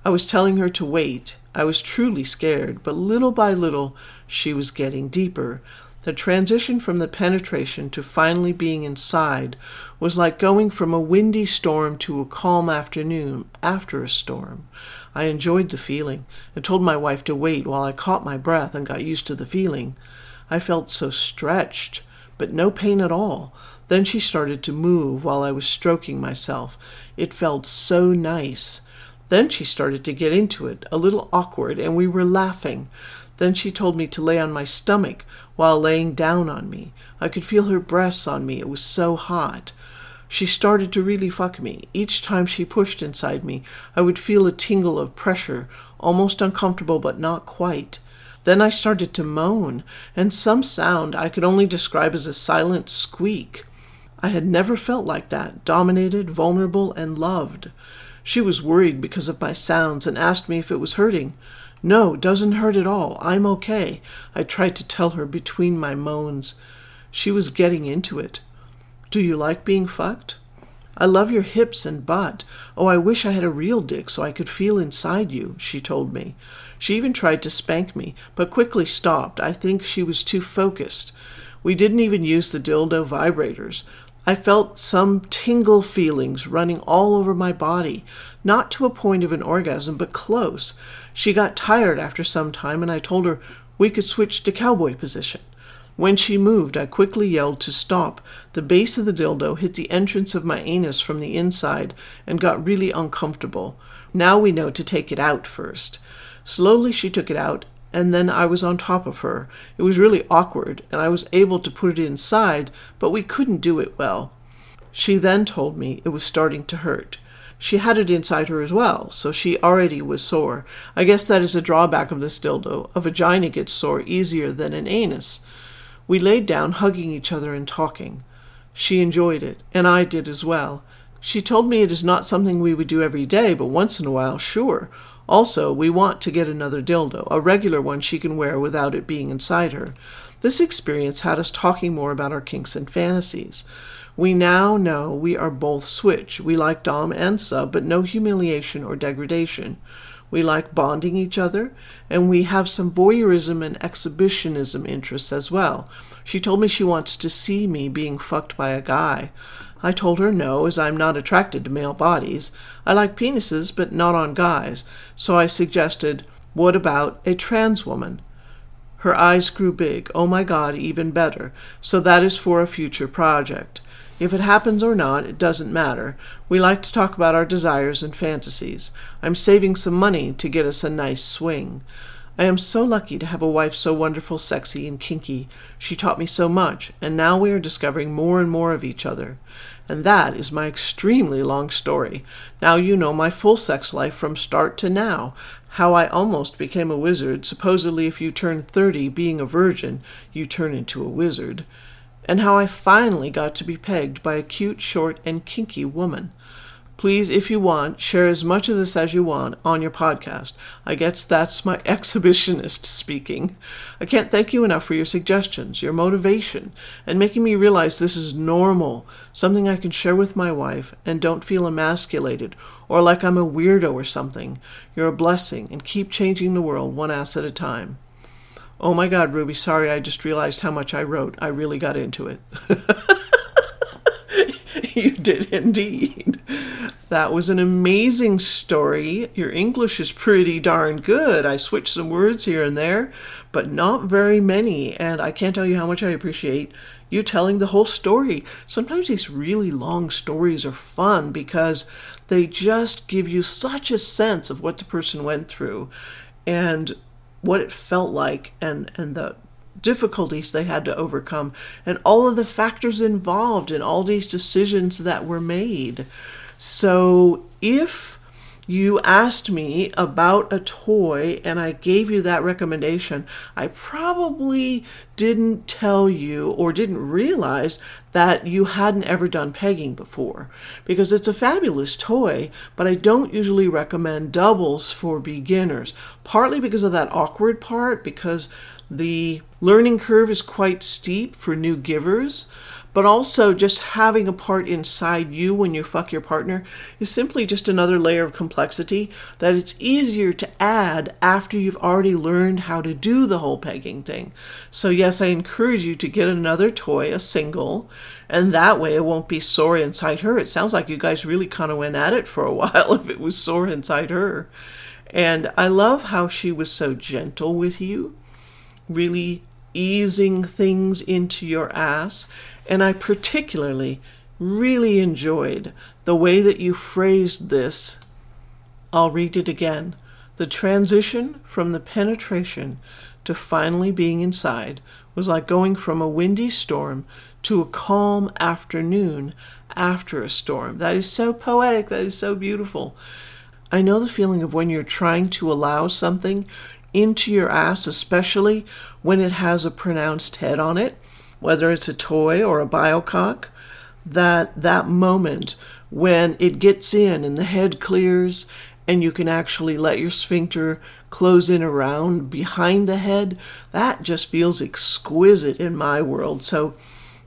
I was telling her to wait. I was truly scared, but little by little she was getting deeper. The transition from the penetration to finally being inside was like going from a windy storm to a calm afternoon after a storm. I enjoyed the feeling and told my wife to wait while I caught my breath and got used to the feeling. I felt so stretched, but no pain at all. Then she started to move while I was stroking myself. It felt so nice. Then she started to get into it, a little awkward, and we were laughing. Then she told me to lay on my stomach while laying down on me. I could feel her breasts on me. It was so hot. She started to really fuck me. Each time she pushed inside me, I would feel a tingle of pressure, almost uncomfortable, but not quite. Then I started to moan, and some sound I could only describe as a silent squeak. I had never felt like that, dominated, vulnerable, and loved. She was worried because of my sounds and asked me if it was hurting. No, doesn't hurt at all. I'm okay. I tried to tell her between my moans. She was getting into it. Do you like being fucked? I love your hips and butt. Oh, I wish I had a real dick so I could feel inside you, she told me. She even tried to spank me, but quickly stopped. I think she was too focused. We didn't even use the dildo vibrators. I felt some tingle feelings running all over my body, not to a point of an orgasm, but close. She got tired after some time, and I told her we could switch to cowboy position. When she moved, I quickly yelled to stop. The base of the dildo hit the entrance of my anus from the inside and got really uncomfortable. Now we know to take it out first. Slowly she took it out, and then I was on top of her. It was really awkward, and I was able to put it inside, but we couldn't do it well. She then told me it was starting to hurt. She had it inside her as well, so she already was sore. I guess that is a drawback of this dildo. A vagina gets sore easier than an anus. We laid down, hugging each other and talking. She enjoyed it, and I did as well. She told me it is not something we would do every day, but once in a while, sure. Also, we want to get another dildo, a regular one she can wear without it being inside her. This experience had us talking more about our kinks and fantasies. We now know we are both switch. We like Dom and Sub, but no humiliation or degradation. We like bonding each other, and we have some voyeurism and exhibitionism interests as well. She told me she wants to see me being fucked by a guy. I told her no, as I'm not attracted to male bodies. I like penises, but not on guys. So I suggested, what about a trans woman? Her eyes grew big. Oh my god, even better. So that is for a future project. If it happens or not, it doesn't matter. We like to talk about our desires and fantasies. I'm saving some money to get us a nice swing. I am so lucky to have a wife so wonderful, sexy, and kinky. She taught me so much, and now we are discovering more and more of each other. And that is my extremely long story. Now you know my full sex life from start to now. How I almost became a wizard. Supposedly, if you turn 30 being a virgin, you turn into a wizard. And how I finally got to be pegged by a cute, short, and kinky woman. Please, if you want, share as much of this as you want on your podcast. I guess that's my exhibitionist speaking. I can't thank you enough for your suggestions, your motivation, and making me realize this is normal, something I can share with my wife and don't feel emasculated or like I'm a weirdo or something. You're a blessing and keep changing the world one ass at a time. Oh my God, Ruby, sorry, I just realized how much I wrote. I really got into it. you did indeed. That was an amazing story. Your English is pretty darn good. I switched some words here and there, but not very many. And I can't tell you how much I appreciate you telling the whole story. Sometimes these really long stories are fun because they just give you such a sense of what the person went through and what it felt like and, and the difficulties they had to overcome and all of the factors involved in all these decisions that were made. So if you asked me about a toy and I gave you that recommendation, I probably didn't tell you or didn't realize that you hadn't ever done pegging before because it's a fabulous toy, but I don't usually recommend doubles for beginners, partly because of that awkward part, because the learning curve is quite steep for new givers but also just having a part inside you when you fuck your partner is simply just another layer of complexity that it's easier to add after you've already learned how to do the whole pegging thing. So, yes, I encourage you to get another toy, a single, and that way it won't be sore inside her. It sounds like you guys really kind of went at it for a while if it was sore inside her. And I love how she was so gentle with you, really easing things into your ass and I particularly really enjoyed the way that you phrased this. I'll read it again. The transition from the penetration to finally being inside was like going from a windy storm to a calm afternoon after a storm. That is so poetic. That is so beautiful. I know the feeling of when you're trying to allow something into your ass, especially when it has a pronounced head on it whether it's a toy or a biocock, that that moment when it gets in and the head clears and you can actually let your sphincter close in around behind the head, that just feels exquisite in my world. So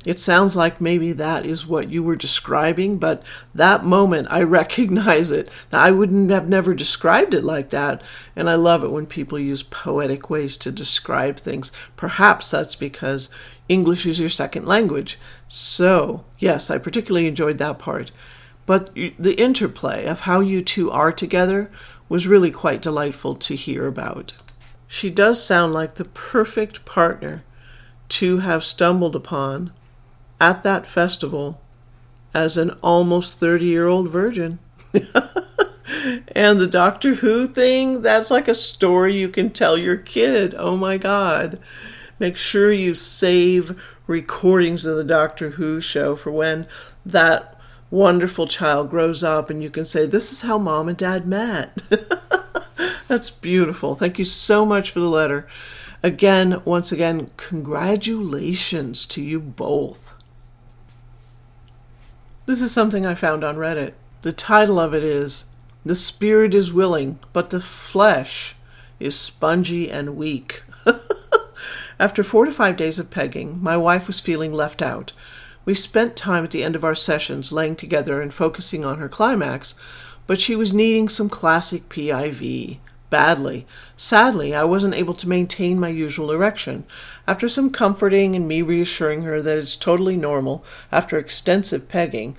it sounds like maybe that is what you were describing, but that moment I recognize it. I wouldn't have never described it like that, and I love it when people use poetic ways to describe things. Perhaps that's because English is your second language. So, yes, I particularly enjoyed that part. But the interplay of how you two are together was really quite delightful to hear about. She does sound like the perfect partner to have stumbled upon at that festival as an almost 30 year old virgin. and the Doctor Who thing, that's like a story you can tell your kid. Oh my God. Make sure you save recordings of the Doctor Who show for when that wonderful child grows up and you can say, This is how mom and dad met. that's beautiful. Thank you so much for the letter. Again, once again, congratulations to you both. This is something I found on Reddit. The title of it is The Spirit is Willing, but the Flesh is Spongy and Weak. After four to five days of pegging, my wife was feeling left out. We spent time at the end of our sessions laying together and focusing on her climax, but she was needing some classic PIV badly. Sadly, I wasn't able to maintain my usual erection. After some comforting and me reassuring her that it's totally normal after extensive pegging,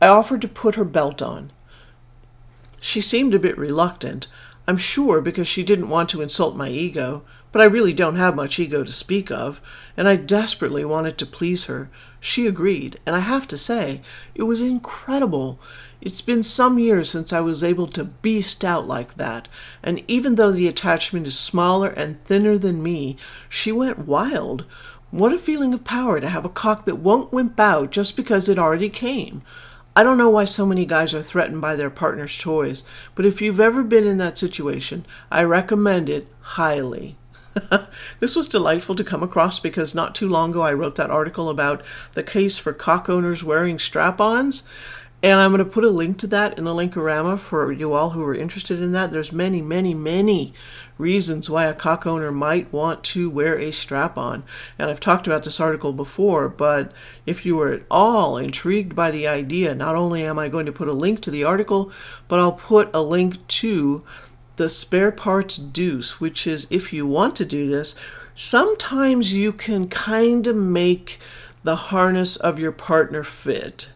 I offered to put her belt on. She seemed a bit reluctant, I'm sure because she didn't want to insult my ego, but I really don't have much ego to speak of, and I desperately wanted to please her. She agreed, and I have to say, it was incredible. It's been some years since I was able to beast out like that, and even though the attachment is smaller and thinner than me, she went wild. What a feeling of power to have a cock that won't wimp out just because it already came. I don't know why so many guys are threatened by their partner's toys, but if you've ever been in that situation, I recommend it highly. this was delightful to come across because not too long ago I wrote that article about the case for cock owners wearing strap ons. And I'm going to put a link to that in the Linkorama for you all who are interested in that. There's many, many, many reasons why a cock owner might want to wear a strap on. And I've talked about this article before, but if you are at all intrigued by the idea, not only am I going to put a link to the article, but I'll put a link to the spare parts deuce, which is if you want to do this, sometimes you can kind of make the harness of your partner fit.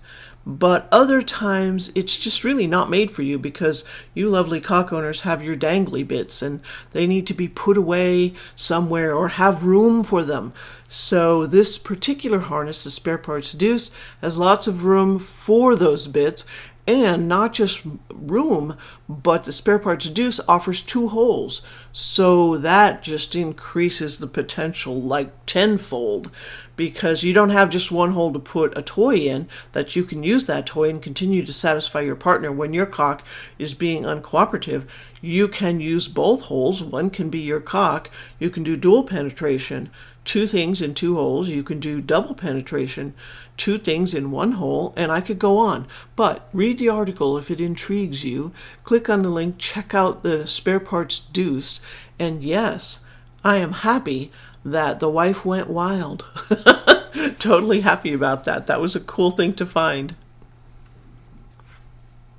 But other times it's just really not made for you because you lovely cock owners have your dangly bits and they need to be put away somewhere or have room for them. So this particular harness, the spare parts deuce, has lots of room for those bits and not just room, but the spare parts deuce offers two holes. So that just increases the potential like tenfold because you don't have just one hole to put a toy in, that you can use that toy and continue to satisfy your partner when your cock is being uncooperative. You can use both holes. One can be your cock. You can do dual penetration two things in two holes. You can do double penetration, two things in one hole, and I could go on. But read the article if it intrigues you. Click on the link, check out the spare parts deuce, and yes, I am happy that the wife went wild. totally happy about that. That was a cool thing to find.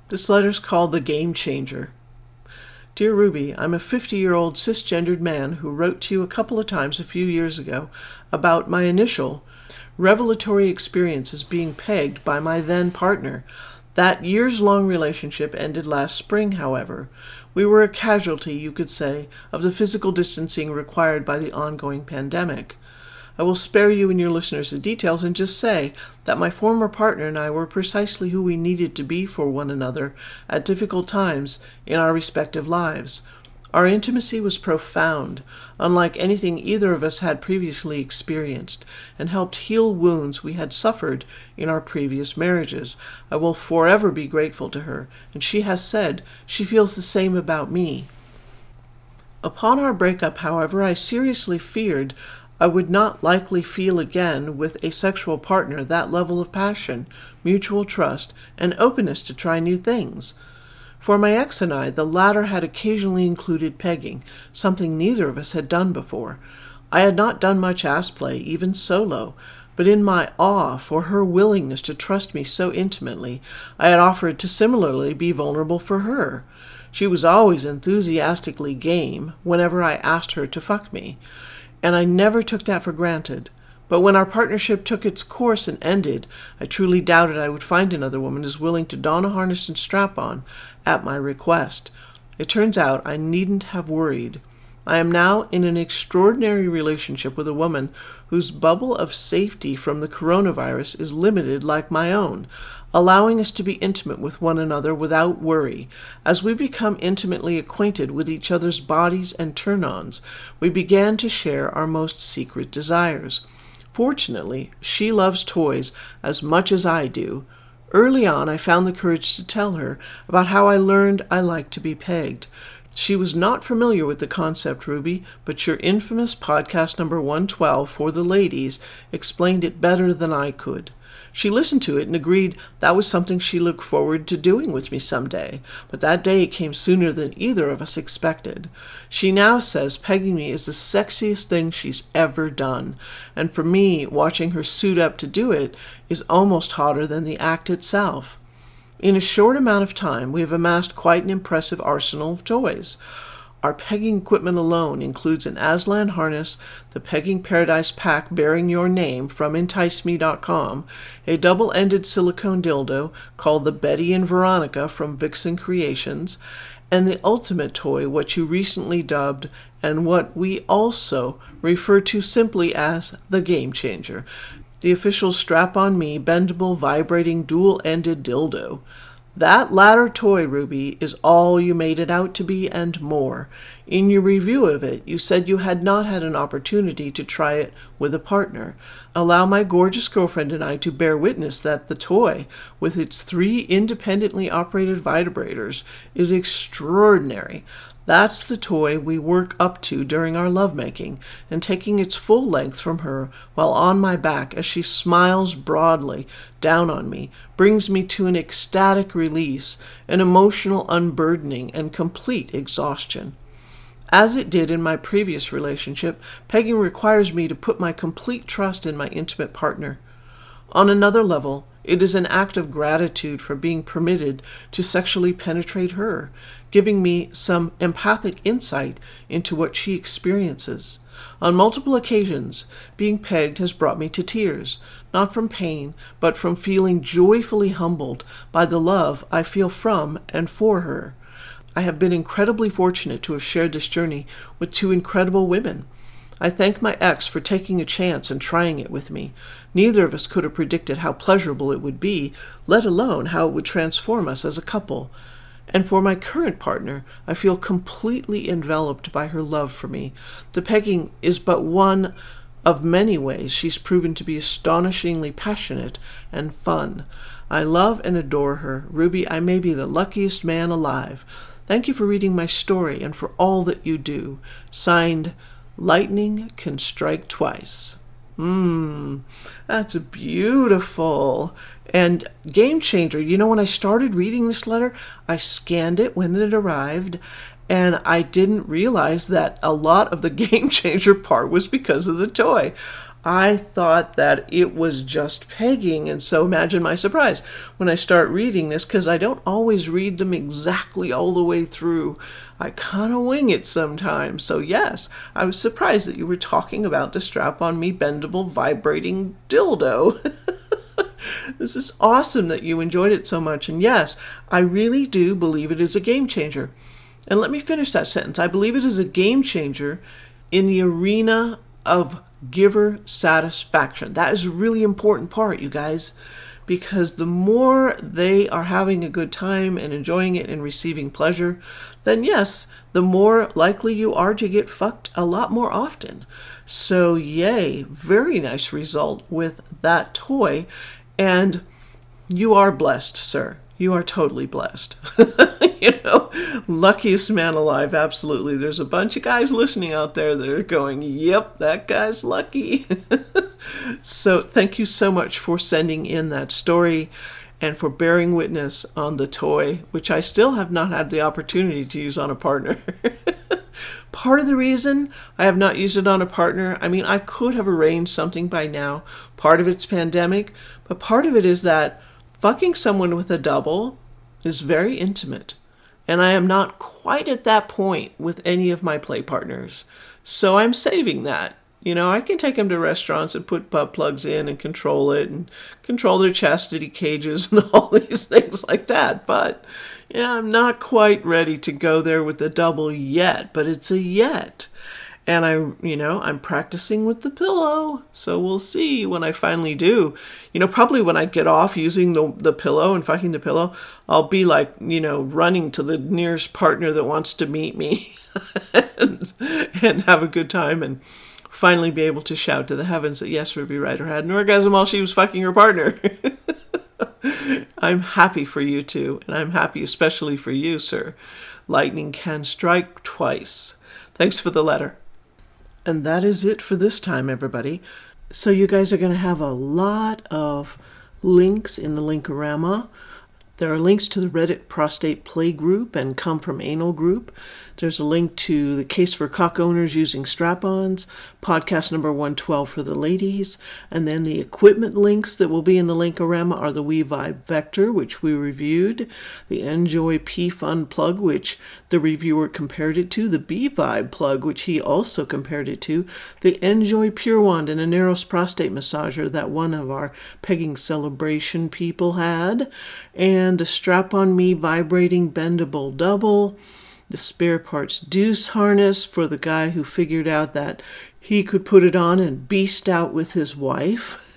This letter's called The Game Changer. Dear Ruby, I'm a 50 year old cisgendered man who wrote to you a couple of times a few years ago about my initial revelatory experiences being pegged by my then partner. That years long relationship ended last spring, however. We were a casualty, you could say, of the physical distancing required by the ongoing pandemic. I will spare you and your listeners the details and just say that my former partner and I were precisely who we needed to be for one another at difficult times in our respective lives. Our intimacy was profound, unlike anything either of us had previously experienced, and helped heal wounds we had suffered in our previous marriages. I will forever be grateful to her, and she has said she feels the same about me. Upon our breakup, however, I seriously feared I would not likely feel again with a sexual partner that level of passion, mutual trust, and openness to try new things. For my ex and I, the latter had occasionally included pegging, something neither of us had done before. I had not done much ass play, even solo, but in my awe for her willingness to trust me so intimately, I had offered to similarly be vulnerable for her. She was always enthusiastically game whenever I asked her to fuck me and I never took that for granted. But when our partnership took its course and ended, I truly doubted I would find another woman as willing to don a harness and strap on at my request. It turns out I needn't have worried. I am now in an extraordinary relationship with a woman whose bubble of safety from the coronavirus is limited like my own, allowing us to be intimate with one another without worry. As we become intimately acquainted with each other's bodies and turn ons, we began to share our most secret desires. Fortunately, she loves toys as much as I do. Early on, I found the courage to tell her about how I learned I like to be pegged. She was not familiar with the concept, Ruby, but your infamous podcast number 112 for the ladies explained it better than I could. She listened to it and agreed that was something she looked forward to doing with me some day, but that day came sooner than either of us expected. She now says pegging me is the sexiest thing she's ever done, and for me, watching her suit up to do it is almost hotter than the act itself. In a short amount of time, we have amassed quite an impressive arsenal of toys. Our pegging equipment alone includes an Aslan harness, the Pegging Paradise pack bearing your name from EnticeMe.com, a double ended silicone dildo called the Betty and Veronica from Vixen Creations, and the ultimate toy, what you recently dubbed and what we also refer to simply as the game changer. The official strap on me, bendable, vibrating, dual ended dildo. That latter toy, Ruby, is all you made it out to be and more. In your review of it, you said you had not had an opportunity to try it with a partner. Allow my gorgeous girlfriend and I to bear witness that the toy, with its three independently operated vibrators, is extraordinary. That's the toy we work up to during our lovemaking, and taking its full length from her while on my back as she smiles broadly down on me brings me to an ecstatic release, an emotional unburdening, and complete exhaustion. As it did in my previous relationship, pegging requires me to put my complete trust in my intimate partner. On another level, it is an act of gratitude for being permitted to sexually penetrate her, giving me some empathic insight into what she experiences. On multiple occasions, being pegged has brought me to tears, not from pain, but from feeling joyfully humbled by the love I feel from and for her. I have been incredibly fortunate to have shared this journey with two incredible women. I thank my ex for taking a chance and trying it with me. Neither of us could have predicted how pleasurable it would be, let alone how it would transform us as a couple. And for my current partner, I feel completely enveloped by her love for me. The pegging is but one of many ways she's proven to be astonishingly passionate and fun. I love and adore her. Ruby, I may be the luckiest man alive. Thank you for reading my story and for all that you do. Signed, Lightning Can Strike Twice. Mmm, that's beautiful. And game changer, you know, when I started reading this letter, I scanned it when it arrived, and I didn't realize that a lot of the game changer part was because of the toy. I thought that it was just pegging, and so imagine my surprise when I start reading this because I don't always read them exactly all the way through. I kind of wing it sometimes. So, yes, I was surprised that you were talking about the strap on me bendable vibrating dildo. this is awesome that you enjoyed it so much. And yes, I really do believe it is a game changer. And let me finish that sentence. I believe it is a game changer in the arena of giver satisfaction. That is a really important part, you guys, because the more they are having a good time and enjoying it and receiving pleasure, then yes, the more likely you are to get fucked a lot more often. So, yay, very nice result with that toy. And you are blessed, sir. You are totally blessed. you know, luckiest man alive, absolutely. There's a bunch of guys listening out there that are going, yep, that guy's lucky. so, thank you so much for sending in that story and for bearing witness on the toy, which I still have not had the opportunity to use on a partner. Part of the reason I have not used it on a partner, I mean, I could have arranged something by now. Part of it's pandemic, but part of it is that fucking someone with a double is very intimate. And I am not quite at that point with any of my play partners. So I'm saving that. You know, I can take them to restaurants and put butt plugs in and control it and control their chastity cages and all these things like that. But yeah, I'm not quite ready to go there with the double yet, but it's a yet. And I, you know, I'm practicing with the pillow. So we'll see when I finally do. You know, probably when I get off using the, the pillow and fucking the pillow, I'll be like, you know, running to the nearest partner that wants to meet me and, and have a good time and finally be able to shout to the heavens that yes, Ruby Ryder had an orgasm while she was fucking her partner. I'm happy for you too, and I'm happy especially for you, sir. Lightning can strike twice. Thanks for the letter. And that is it for this time, everybody. So, you guys are going to have a lot of links in the Linkorama. There are links to the Reddit prostate play group and come from anal group. There's a link to the case for cock owners using strap ons, podcast number 112 for the ladies, and then the equipment links that will be in the Linkorama are the WeVibe Vector, which we reviewed, the Njoy Pfun plug, which the reviewer compared it to, the B Vibe plug, which he also compared it to, the Njoy Pure Wand and Aneros prostate massager that one of our pegging celebration people had, and and a strap on me vibrating bendable double, the spare parts deuce harness for the guy who figured out that he could put it on and beast out with his wife.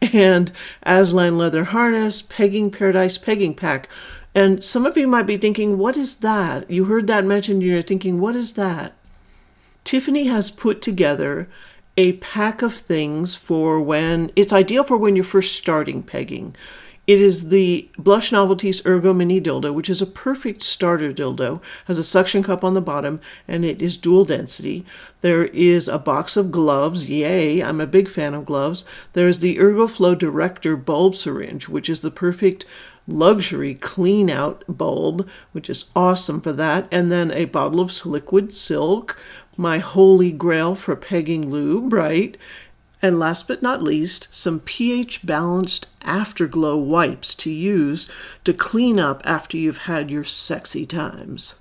and Aslan leather harness, pegging paradise pegging pack. And some of you might be thinking, what is that? You heard that mentioned, you're thinking, what is that? Tiffany has put together a pack of things for when it's ideal for when you're first starting pegging. It is the Blush Novelties Ergo Mini Dildo, which is a perfect starter dildo, has a suction cup on the bottom, and it is dual density. There is a box of gloves. Yay, I'm a big fan of gloves. There's the ErgoFlow Director bulb syringe, which is the perfect luxury clean out bulb, which is awesome for that. And then a bottle of liquid silk, my holy grail for pegging lube, right? And last but not least, some pH balanced afterglow wipes to use to clean up after you've had your sexy times.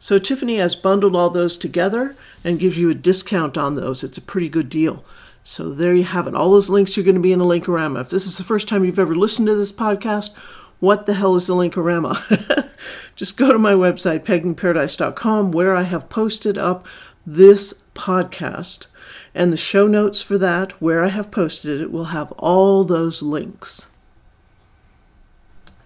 So Tiffany has bundled all those together and gives you a discount on those. It's a pretty good deal. So there you have it. All those links are going to be in the Linkorama. If this is the first time you've ever listened to this podcast, what the hell is the Linkorama? Just go to my website, peggingparadise.com, where I have posted up this podcast and the show notes for that, where I have posted it, will have all those links.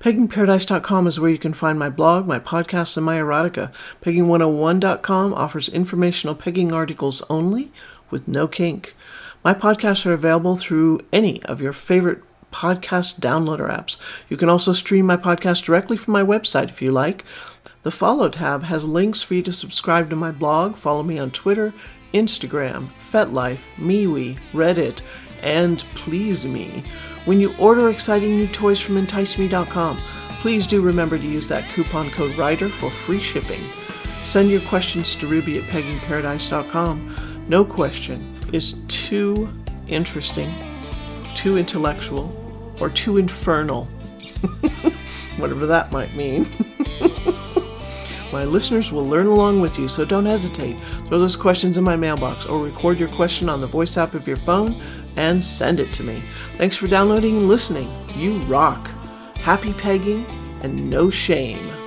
PeggingParadise.com is where you can find my blog, my podcasts, and my erotica. Pegging101.com offers informational pegging articles only with no kink. My podcasts are available through any of your favorite podcast downloader apps. You can also stream my podcast directly from my website if you like. The Follow tab has links for you to subscribe to my blog, follow me on Twitter, Instagram, FetLife, MeWe, Reddit, and Please Me. When you order exciting new toys from EnticeMe.com, please do remember to use that coupon code WRITER for free shipping. Send your questions to Ruby at PeggingParadise.com. No question is too interesting, too intellectual, or too infernal. Whatever that might mean. My listeners will learn along with you, so don't hesitate. Throw those questions in my mailbox or record your question on the voice app of your phone and send it to me. Thanks for downloading and listening. You rock. Happy pegging and no shame.